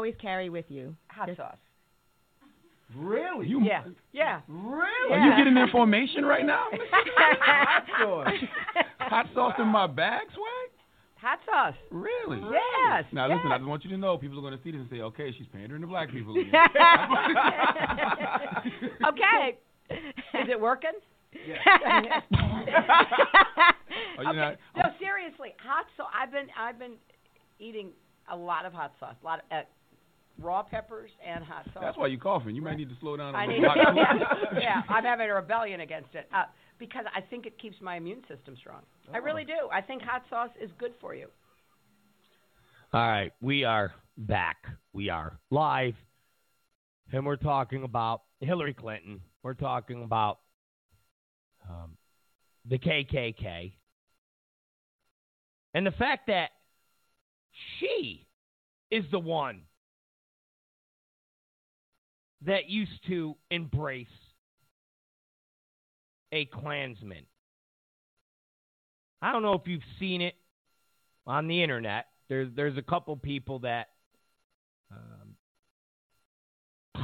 always carry with you? Hot sauce. Really? You, yeah. Yeah. Really? Yeah. Are you getting information right now? hot sauce. hot sauce in my bag, swag? Hot sauce. Really? Yes. Now yes. listen, I just want you to know people are going to see this and say, "Okay, she's pandering to black people okay. Is it working? Yeah. Okay. not- No, seriously, hot sauce. I've been I've been eating a lot of hot sauce, a lot of uh, raw peppers and hot sauce. That's why you're coughing. You might need to slow down. I on need, yeah, yeah, I'm having a rebellion against it uh, because I think it keeps my immune system strong. I really do. I think hot sauce is good for you. All right, we are back. We are live, and we're talking about Hillary Clinton. We're talking about um, the KKK and the fact that she is the one that used to embrace a Klansman. I don't know if you've seen it on the internet. There's there's a couple people that um,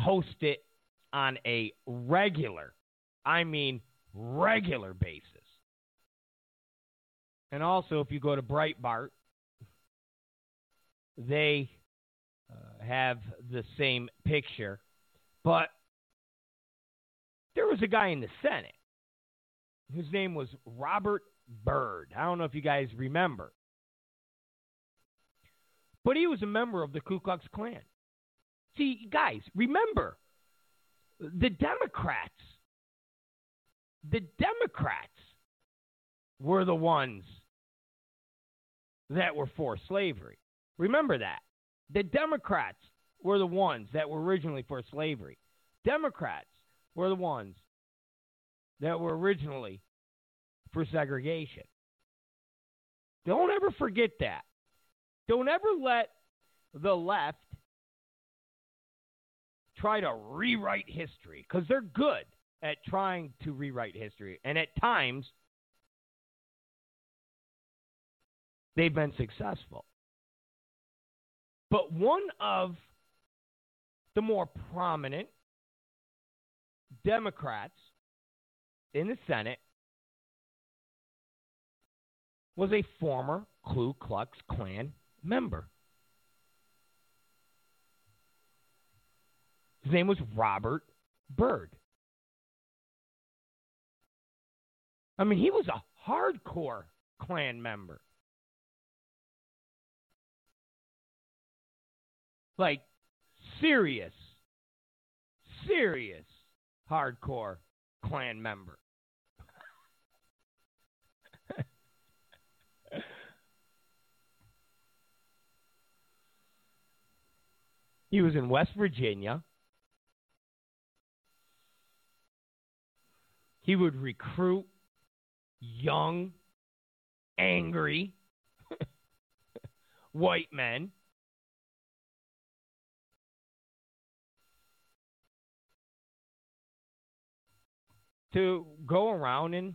post it on a regular, I mean regular basis. And also, if you go to Breitbart, they uh, have the same picture, but there was a guy in the Senate. His name was Robert Byrd. I don't know if you guys remember. But he was a member of the Ku Klux Klan. See, guys, remember, the Democrats, the Democrats were the ones that were for slavery. Remember that. The Democrats were the ones that were originally for slavery. Democrats were the ones that were originally for segregation. Don't ever forget that. Don't ever let the left try to rewrite history because they're good at trying to rewrite history. And at times, they've been successful. But one of the more prominent Democrats in the Senate was a former Ku Klux Klan member. His name was Robert Byrd. I mean, he was a hardcore Klan member. Like, serious, serious hardcore Klan member. he was in West Virginia. He would recruit young, angry white men. To go around and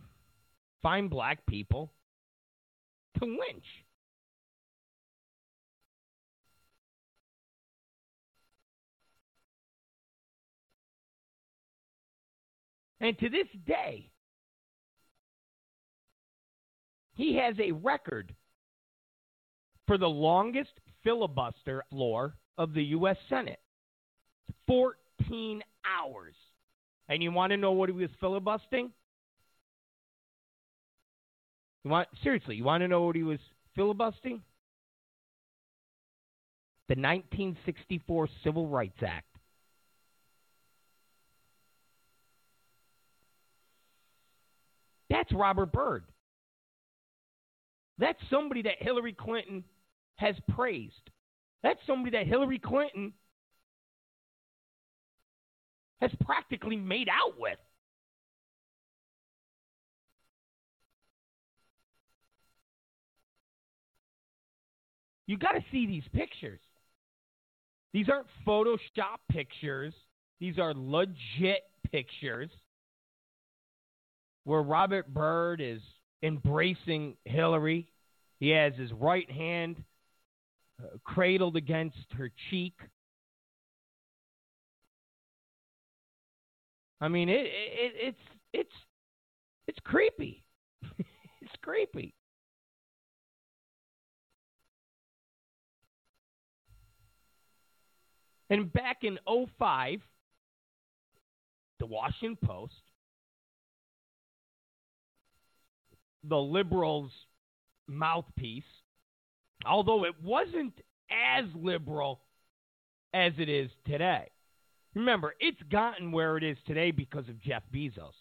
find black people to lynch. And to this day, he has a record for the longest filibuster floor of the U.S. Senate 14 hours. And you want to know what he was filibustering? You want seriously? You want to know what he was filibustering? The 1964 Civil Rights Act. That's Robert Byrd. That's somebody that Hillary Clinton has praised. That's somebody that Hillary Clinton has practically made out with. You got to see these pictures. These aren't Photoshop pictures. These are legit pictures where Robert Byrd is embracing Hillary. He has his right hand uh, cradled against her cheek. I mean, it, it it's it's it's creepy. it's creepy. And back in 05, the Washington Post, the liberals' mouthpiece, although it wasn't as liberal as it is today. Remember, it's gotten where it is today because of Jeff Bezos,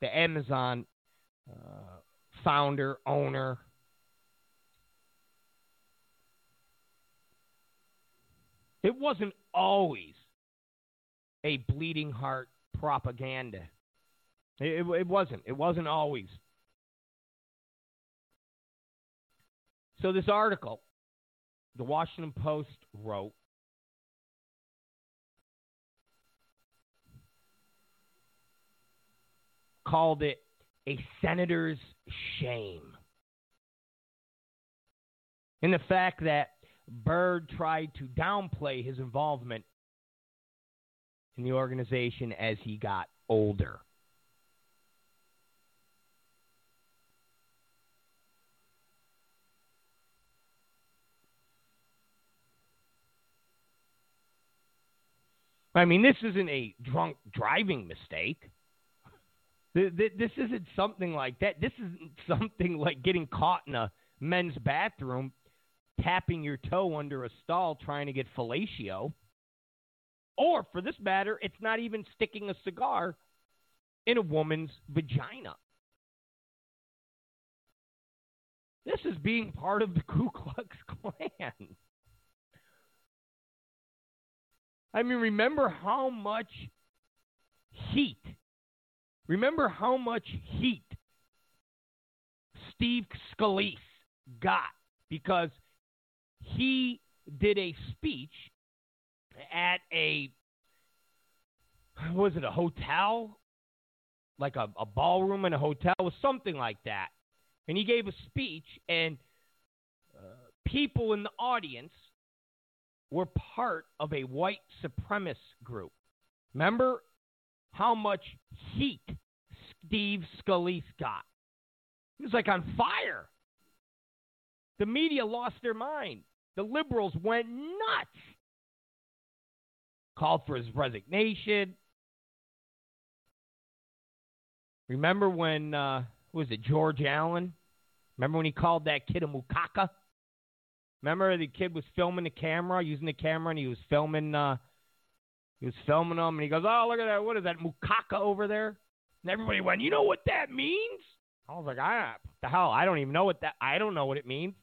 the Amazon uh, founder, owner, It wasn't always a bleeding heart propaganda. It, it, it wasn't. It wasn't always. So, this article, the Washington Post wrote, called it a senator's shame. In the fact that Byrd tried to downplay his involvement in the organization as he got older. I mean, this isn't a drunk driving mistake. This isn't something like that. This isn't something like getting caught in a men's bathroom tapping your toe under a stall trying to get fellatio. Or, for this matter, it's not even sticking a cigar in a woman's vagina. This is being part of the Ku Klux Klan. I mean, remember how much heat, remember how much heat Steve Scalise got because he did a speech at a was it a hotel? Like a, a ballroom in a hotel? Or something like that. And he gave a speech and uh, people in the audience were part of a white supremacist group. Remember how much heat steve scalise got he was like on fire the media lost their mind the liberals went nuts. Called for his resignation. Remember when, uh, was it George Allen? Remember when he called that kid a macaca? Remember the kid was filming the camera, using the camera, and he was filming, uh, he was filming them, and he goes, "Oh, look at that! What is that macaca over there?" And everybody went, "You know what that means?" I was like, "I the hell? I don't even know what that. I don't know what it means."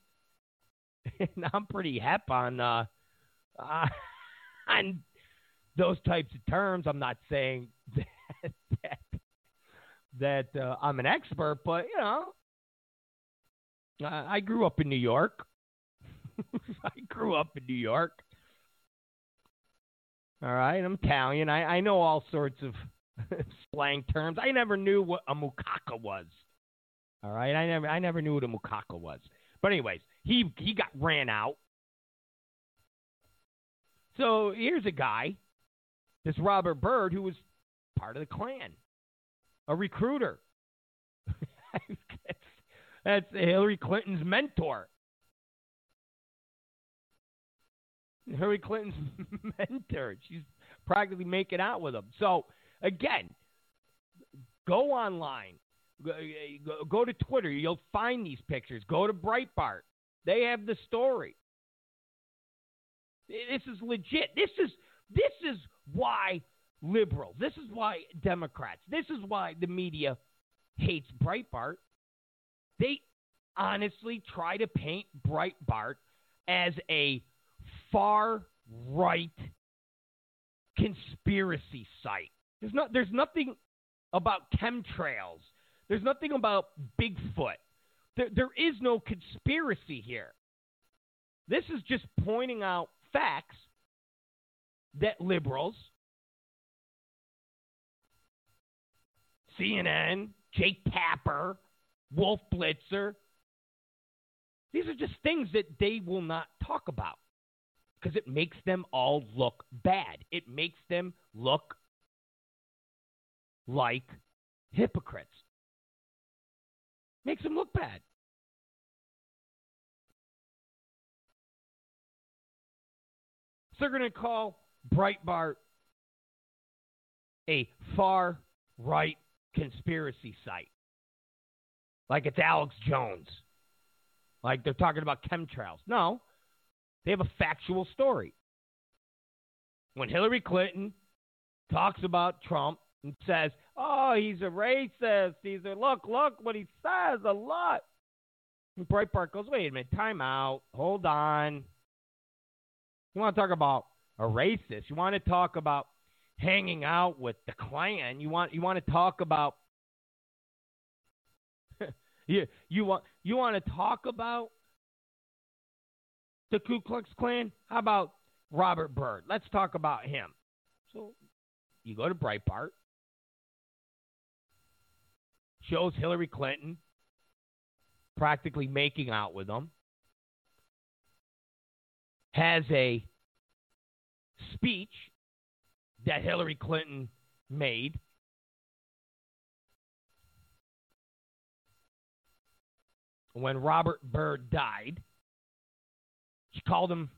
and I'm pretty hep on uh, uh, on those types of terms. I'm not saying that that, that uh, I'm an expert, but you know, I, I grew up in New York. I grew up in New York. All right, I'm Italian. I, I know all sorts of slang terms. I never knew what a macaca was. All right, I never I never knew what a macaca was. But anyways, he he got ran out. So here's a guy, this Robert Byrd, who was part of the Klan, a recruiter. that's, that's Hillary Clinton's mentor. Hillary Clinton's mentor. She's practically making out with him. So again, go online, go, to Twitter. You'll find these pictures. Go to Breitbart. They have the story. This is legit. This is this is why liberals. This is why Democrats. This is why the media hates Breitbart, they honestly try to paint Breitbart as a far right conspiracy site. There's not there's nothing about chemtrails. There's nothing about Bigfoot. There, there is no conspiracy here. This is just pointing out facts that liberals, CNN, Jake Tapper, Wolf Blitzer, these are just things that they will not talk about because it makes them all look bad. It makes them look like hypocrites. Makes them look bad. So they're going to call Breitbart a far right conspiracy site. Like it's Alex Jones. Like they're talking about chemtrails. No, they have a factual story. When Hillary Clinton talks about Trump and says, "Oh, he's a racist. He's a look, look what he says a lot." And Breitbart goes, "Wait a minute, time out. Hold on. You want to talk about a racist? You want to talk about hanging out with the Klan? You want you want to talk about you you want you want to talk about the Ku Klux Klan? How about Robert Byrd? Let's talk about him. So you go to Breitbart, shows Hillary Clinton practically making out with him, has a speech that Hillary Clinton made. When Robert Byrd died, she called him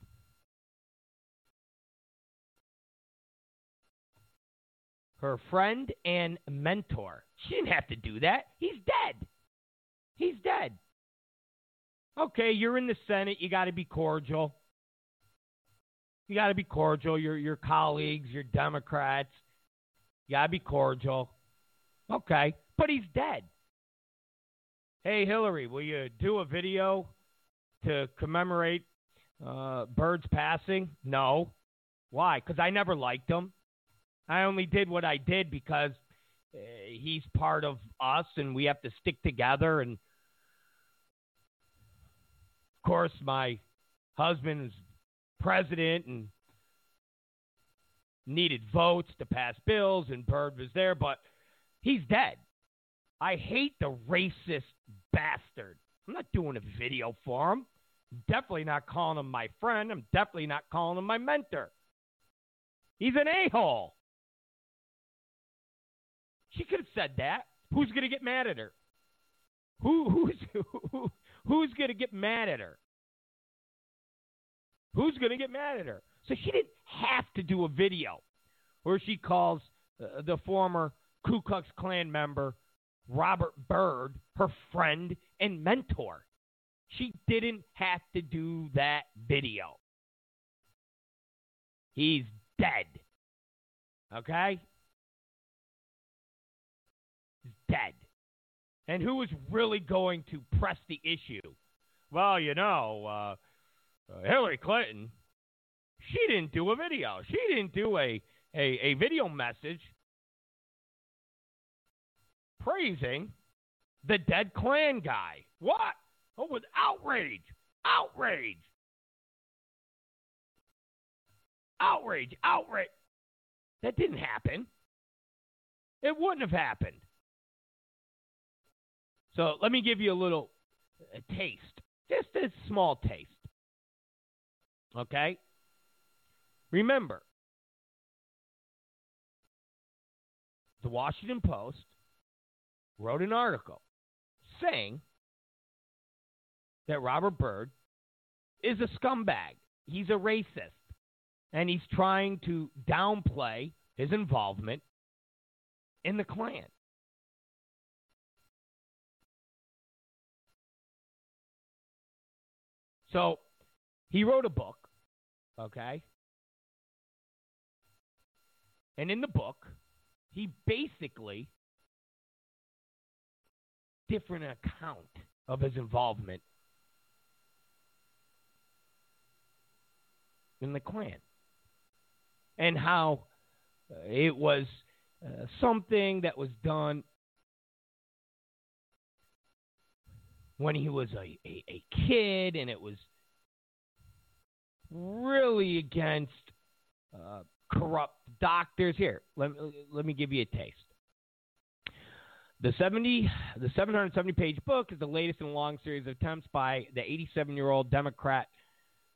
her friend and mentor. She didn't have to do that. He's dead. He's dead. Okay, you're in the Senate. You got to be cordial. You got to be cordial. Your your colleagues, your Democrats. You got to be cordial. Okay, but he's dead. Hey Hillary, will you do a video to commemorate uh, Byrd's passing? No. Why? Because I never liked him. I only did what I did because uh, he's part of us and we have to stick together. And of course, my husband's president and needed votes to pass bills, and Byrd was there, but he's dead. I hate the racist bastard. I'm not doing a video for him. Definitely not calling him my friend. I'm definitely not calling him my mentor. He's an a hole. She could have said that. Who's going to get mad at her? Who who's who, who's going to get mad at her? Who's going to get mad at her? So she didn't have to do a video where she calls uh, the former Ku Klux Klan member Robert Byrd her friend and mentor. She didn't have to do that video. He's dead. Okay? He's dead. And who is really going to press the issue? Well, you know, uh, uh, Hillary Clinton, she didn't do a video. She didn't do a, a, a video message praising the dead Klan guy. What? Oh, with outrage. Outrage. Outrage. Outrage. That didn't happen. It wouldn't have happened. So let me give you a little a taste, just a small taste. Okay? Remember, the Washington Post wrote an article saying that Robert Byrd is a scumbag. He's a racist. And he's trying to downplay his involvement in the Klan. So he wrote a book, okay? And in the book, he basically different account of his involvement in the Klan and how uh, it was uh, something that was done when he was a, a, a kid and it was really against uh, corrupt doctors. Here, let, let me give you a taste. The 70, the 770 page book is the latest in a long series of attempts by the 87 year old Democrat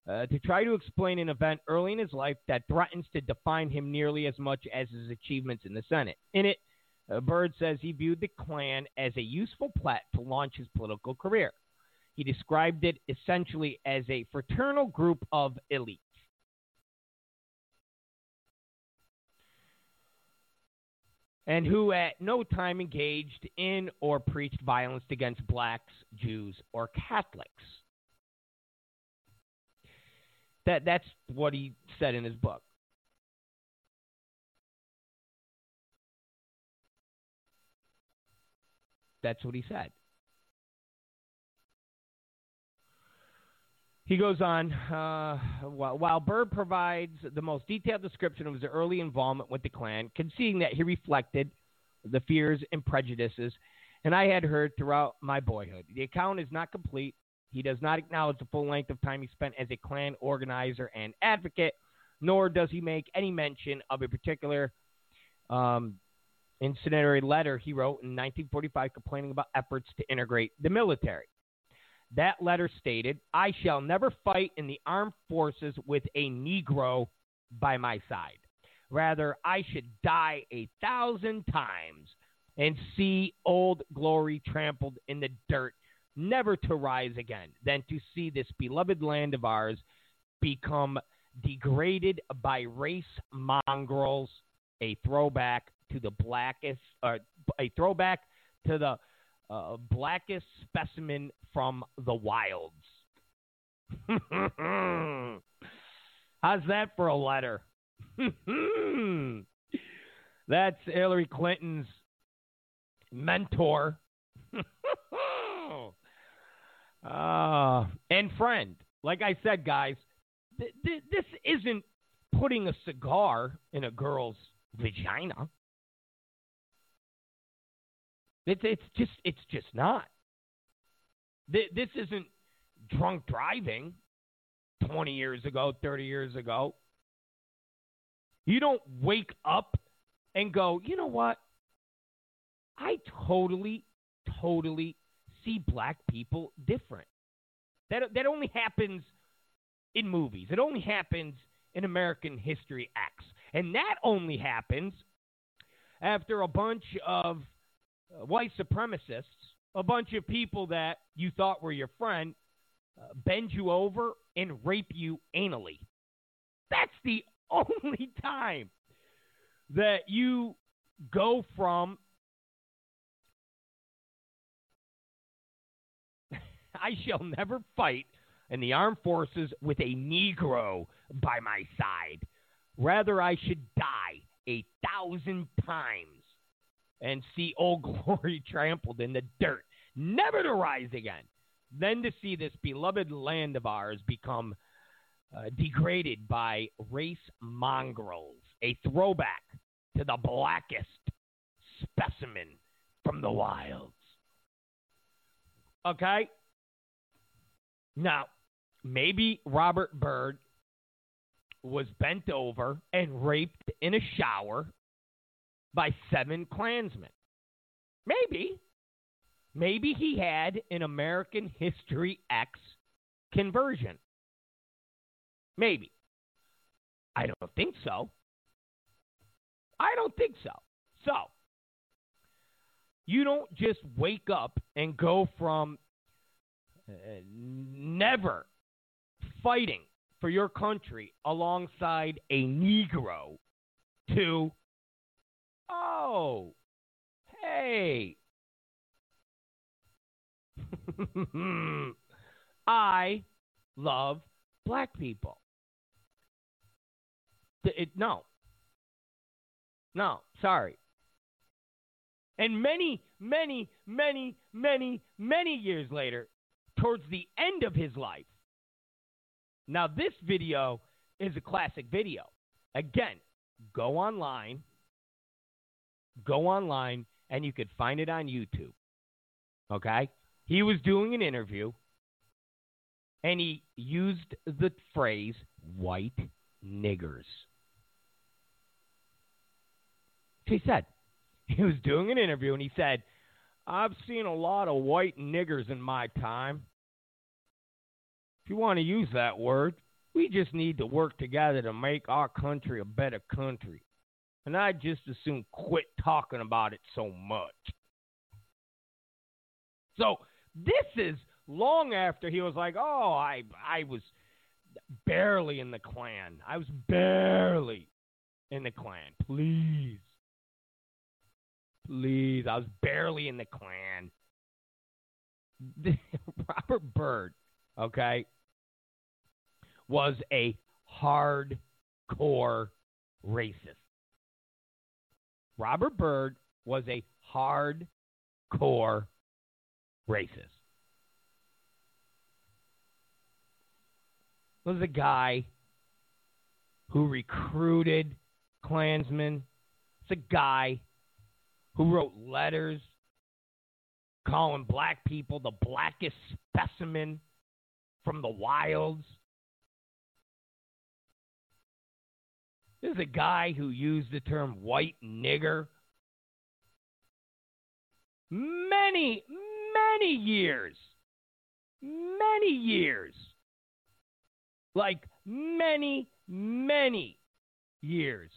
uh, to try to explain an event early in his life that threatens to define him nearly as much as his achievements in the Senate. In it, uh, Byrd says he viewed the Klan as a useful plat to launch his political career. He described it essentially as a fraternal group of elites. And who at no time engaged in or preached violence against blacks, Jews, or Catholics. That that's what he said in his book. That's what he said. He goes on, uh, while, Byrd provides the most detailed description of his early involvement with the Klan, conceding that he reflected the fears and prejudices and I had heard throughout my boyhood. The account is not complete he does not acknowledge the full length of time he spent as a Klan organizer and advocate, nor does he make any mention of a particular um, incendiary letter he wrote in 1945 complaining about efforts to integrate the military. That letter stated, I shall never fight in the armed forces with a Negro by my side. Rather, I should die a thousand times and see old glory trampled in the dirt never to rise again, than to see this beloved land of ours become degraded by race mongrels, a throwback to the blackest, uh, a throwback to the uh, blackest specimen from the wilds. How's that for a letter? That's Hillary Clinton's mentor Uh, and friend, like I said, guys, th- th- this isn't putting a cigar in a girl's vagina. It's it's just it's just not. Th- this isn't drunk driving 20 years ago, 30 years ago. You don't wake up and go, you know what? I totally, totally see black people different. That that only happens in movies. It only happens in American History X. and that only happens after a bunch of uh, white supremacists, a bunch of people that you thought were your friend, uh, bend you over and rape you anally. That's the only time that you go from I shall never fight in the armed forces with a Negro by my side. Rather, I should die a thousand times and see Old Glory trampled in the dirt, never to rise again, than to see this beloved land of ours become uh, degraded by race mongrels, a throwback to the blackest specimen from the wilds. Okay? Now, maybe Robert Byrd was bent over and raped in a shower by seven Klansmen. Maybe. Maybe he had an American History X conversion. Maybe. I don't think so. I don't think so. So, you don't just wake up and go from Uh, never fighting for your country alongside a Negro to, oh, hey, I love black people. It, no. No, sorry. And many, many, many, many, many years later, towards the end of his life. Now, this video is a classic video. Again, go online, go online, and you could find it on YouTube. Okay? He was doing an interview, and he used the phrase white niggers. He said, he was doing an interview, and he said, I've seen a lot of white niggers in my time. You want to use that word, we just need to work together to make our country a better country. And I just as soon quit talking about it so much. So this is long after he was like, "Oh, I I was barely in the Klan. I was barely in the Klan. Please, please, I was barely in the Klan." Robert Byrd, okay, was a hardcore racist. Robert Byrd was a hardcore racist. Was a guy who recruited Klansmen. It's a guy who wrote letters calling black people the blackest specimen from the wilds. This is a guy who used the term white nigger many, many years. Many years. Like many, many years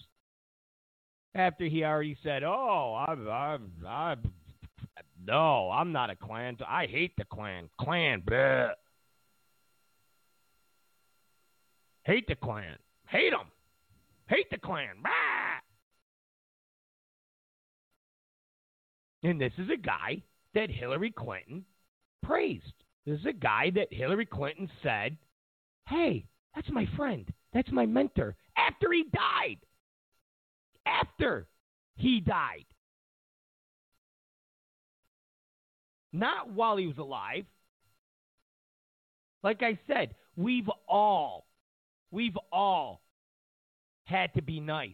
after he already said, "Oh, I've, I've, I've, no, I'm not a Klan. I hate the Klan. Klan, bleh. hate the Klan. Hate them. Hate the Klan. Bah! And this is a guy that Hillary Clinton praised. This is a guy that Hillary Clinton said, hey, that's my friend. That's my mentor. After he died. After he died. Not while he was alive. Like I said, we've all, we've all had to be nice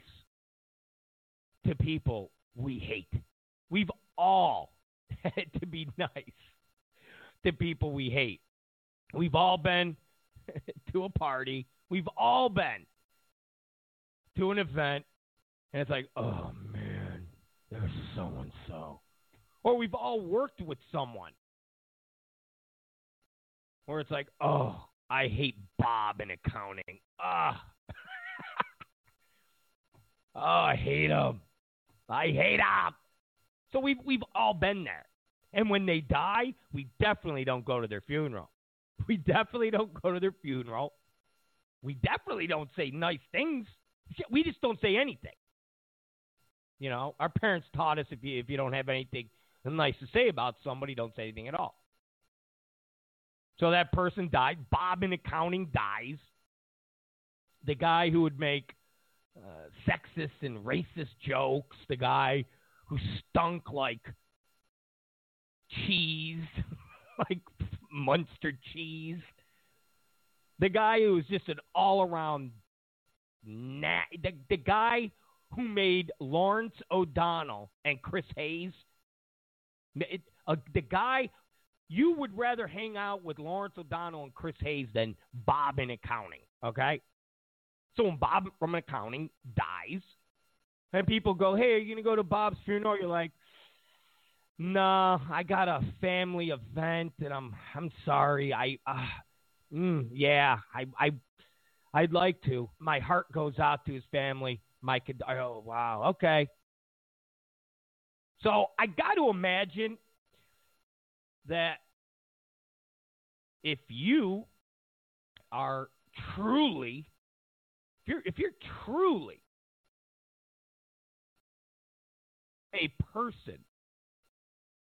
to people we hate. We've all had to be nice to people we hate. We've all been to a party. We've all been to an event, and it's like, oh man, there's so and so. Or we've all worked with someone where it's like, oh, I hate Bob in accounting. Ah. Oh, I hate them. I hate them. So we've we've all been there. And when they die, we definitely don't go to their funeral. We definitely don't go to their funeral. We definitely don't say nice things. We just don't say anything. You know, our parents taught us if you if you don't have anything nice to say about somebody, don't say anything at all. So that person died. Bob in accounting dies. The guy who would make uh, sexist and racist jokes, the guy who stunk like cheese, like Munster cheese. The guy who was just an all around na- the, the guy who made Lawrence O'Donnell and Chris Hayes. It, uh, the guy you would rather hang out with Lawrence O'Donnell and Chris Hayes than Bob in accounting. Okay, so when Bob from accounting dies, and people go, "Hey, are you gonna go to Bob's funeral?" You're like, "Nah, I got a family event, and I'm I'm sorry. I, uh, mm, yeah, I I I'd like to. My heart goes out to his family. My kid. Oh wow, okay. So I got to imagine that if you are truly, you're if you're truly a person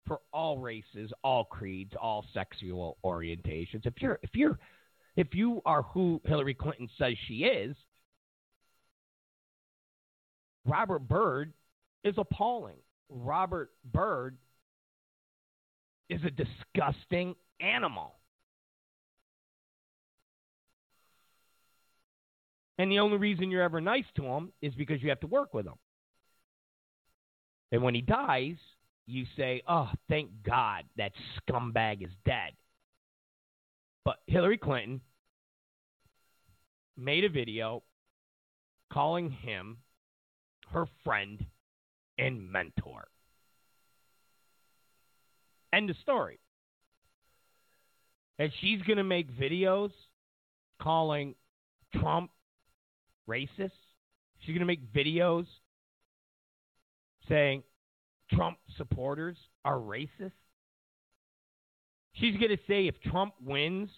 for all races, all creeds, all sexual orientations. If you're if you're if you are who Hillary Clinton says she is, Robert Byrd is appalling. Robert Byrd is a disgusting animal. And the only reason you're ever nice to him is because you have to work with him. And when he dies, you say, oh, thank God that scumbag is dead. But Hillary Clinton made a video calling him her friend and mentor. End of story. And she's going to make videos calling Trump racist. She's going to make videos saying Trump supporters are racist. She's going to say if Trump wins,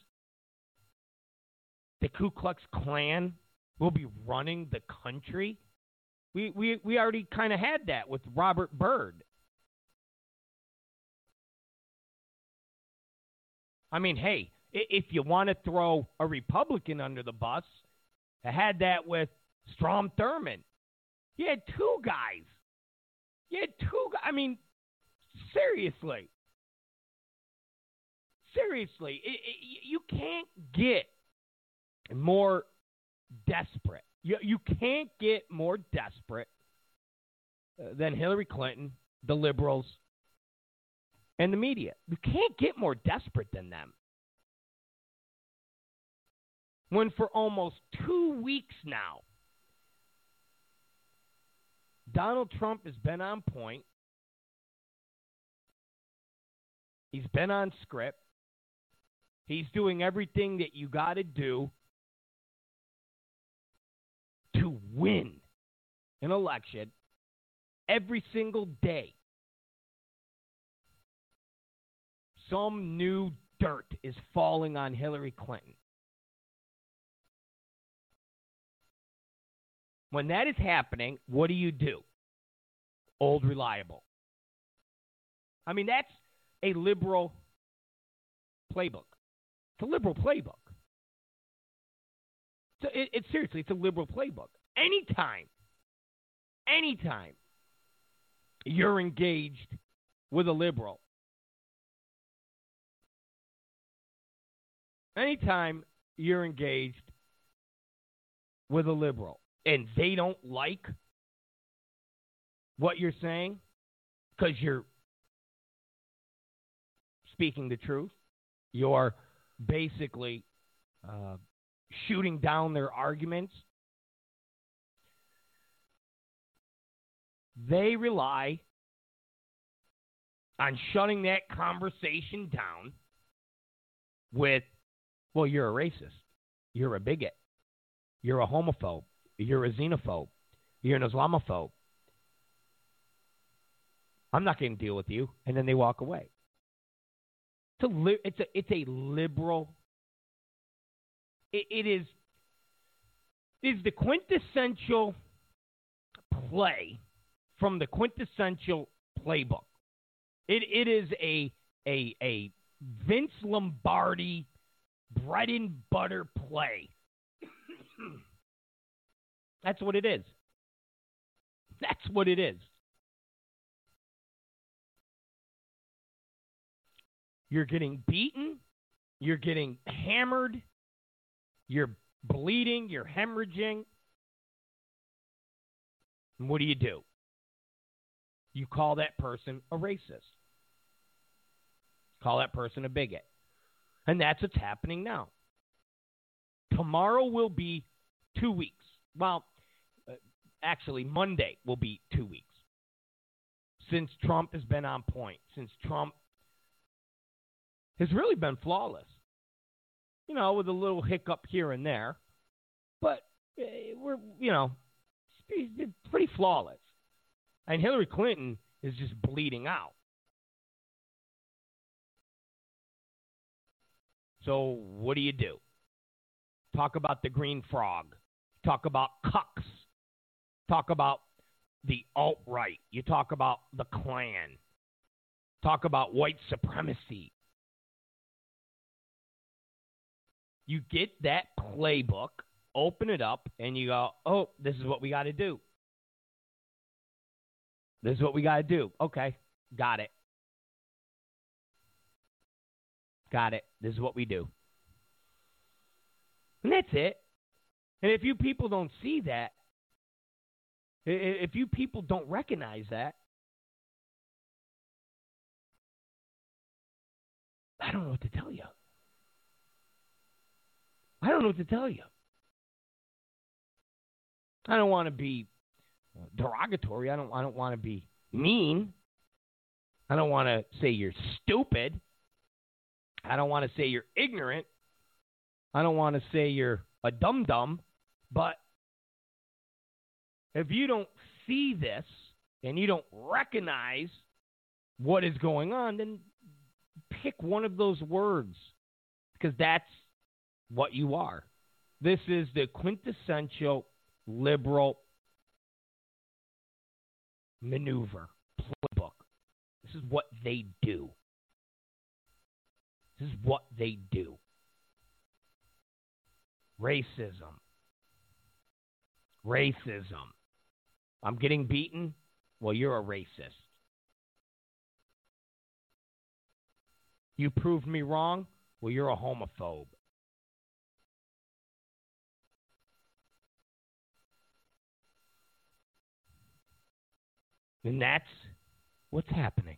the Ku Klux Klan will be running the country. We we we already kind of had that with Robert Byrd. I mean, hey, if you want to throw a Republican under the bus, I had that with Strom Thurmond. You had two guys. You had two. I mean, seriously, seriously, it, it, you can't get more desperate. You you can't get more desperate uh, than Hillary Clinton, the liberals, and the media. You can't get more desperate than them. When for almost two weeks now, Donald Trump has been on point. He's been on script. He's doing everything that you got to do to win an election every single day. Some new dirt is falling on Hillary Clinton. When that is happening, what do you do? Old reliable. I mean, that's a liberal playbook. It's a liberal playbook. So it, it seriously, it's a liberal playbook. Anytime, anytime you're engaged with a liberal, anytime you're engaged with a liberal and they don't like what you're saying because you're speaking the truth, you're basically uh, shooting down their arguments. They rely on shutting that conversation down with, well, you're a racist. You're a bigot. You're a homophobe. You're a xenophobe. You're an Islamophobe. I'm not going to deal with you. And then they walk away. It's a, li- it's a, it's a liberal it, it is is the quintessential play from the quintessential playbook. It it is a a a Vince Lombardi bread and butter play. That's what it is. That's what it is. You're getting beaten. You're getting hammered. You're bleeding, you're hemorrhaging. And what do you do? You call that person a racist. Call that person a bigot. And that's what's happening now. Tomorrow will be two weeks. Well, uh, actually, Monday will be two weeks since Trump has been on point, since Trump has really been flawless you know, with a little hiccup here and there. But eh, we're, you know, pretty flawless. And Hillary Clinton is just bleeding out. So what do you do? Talk about the green frog. Talk about cucks. Talk about the alt right. You talk about the Klan. Talk about white supremacy. You get that playbook, open it up, and you go, oh, this is what we got to do. This is what we got to do. Okay, got it. Got it. This is what we do. And that's it. And if you people don't see that, if you people don't recognize that, I don't know what to tell you. I don't know what to tell you. I don't want to be derogatory. I don't I don't want to be mean. I don't want to say you're stupid. I don't want to say you're ignorant. I don't want to say you're a dum dum, but if you don't see this and you don't recognize what is going on, then pick one of those words because that's what you are. This is the quintessential liberal maneuver playbook. This is what they do. This is what they do. Racism. Racism. I'm getting beaten? Well, you're a racist. You proved me wrong? Well, you're a homophobe. And that's what's happening.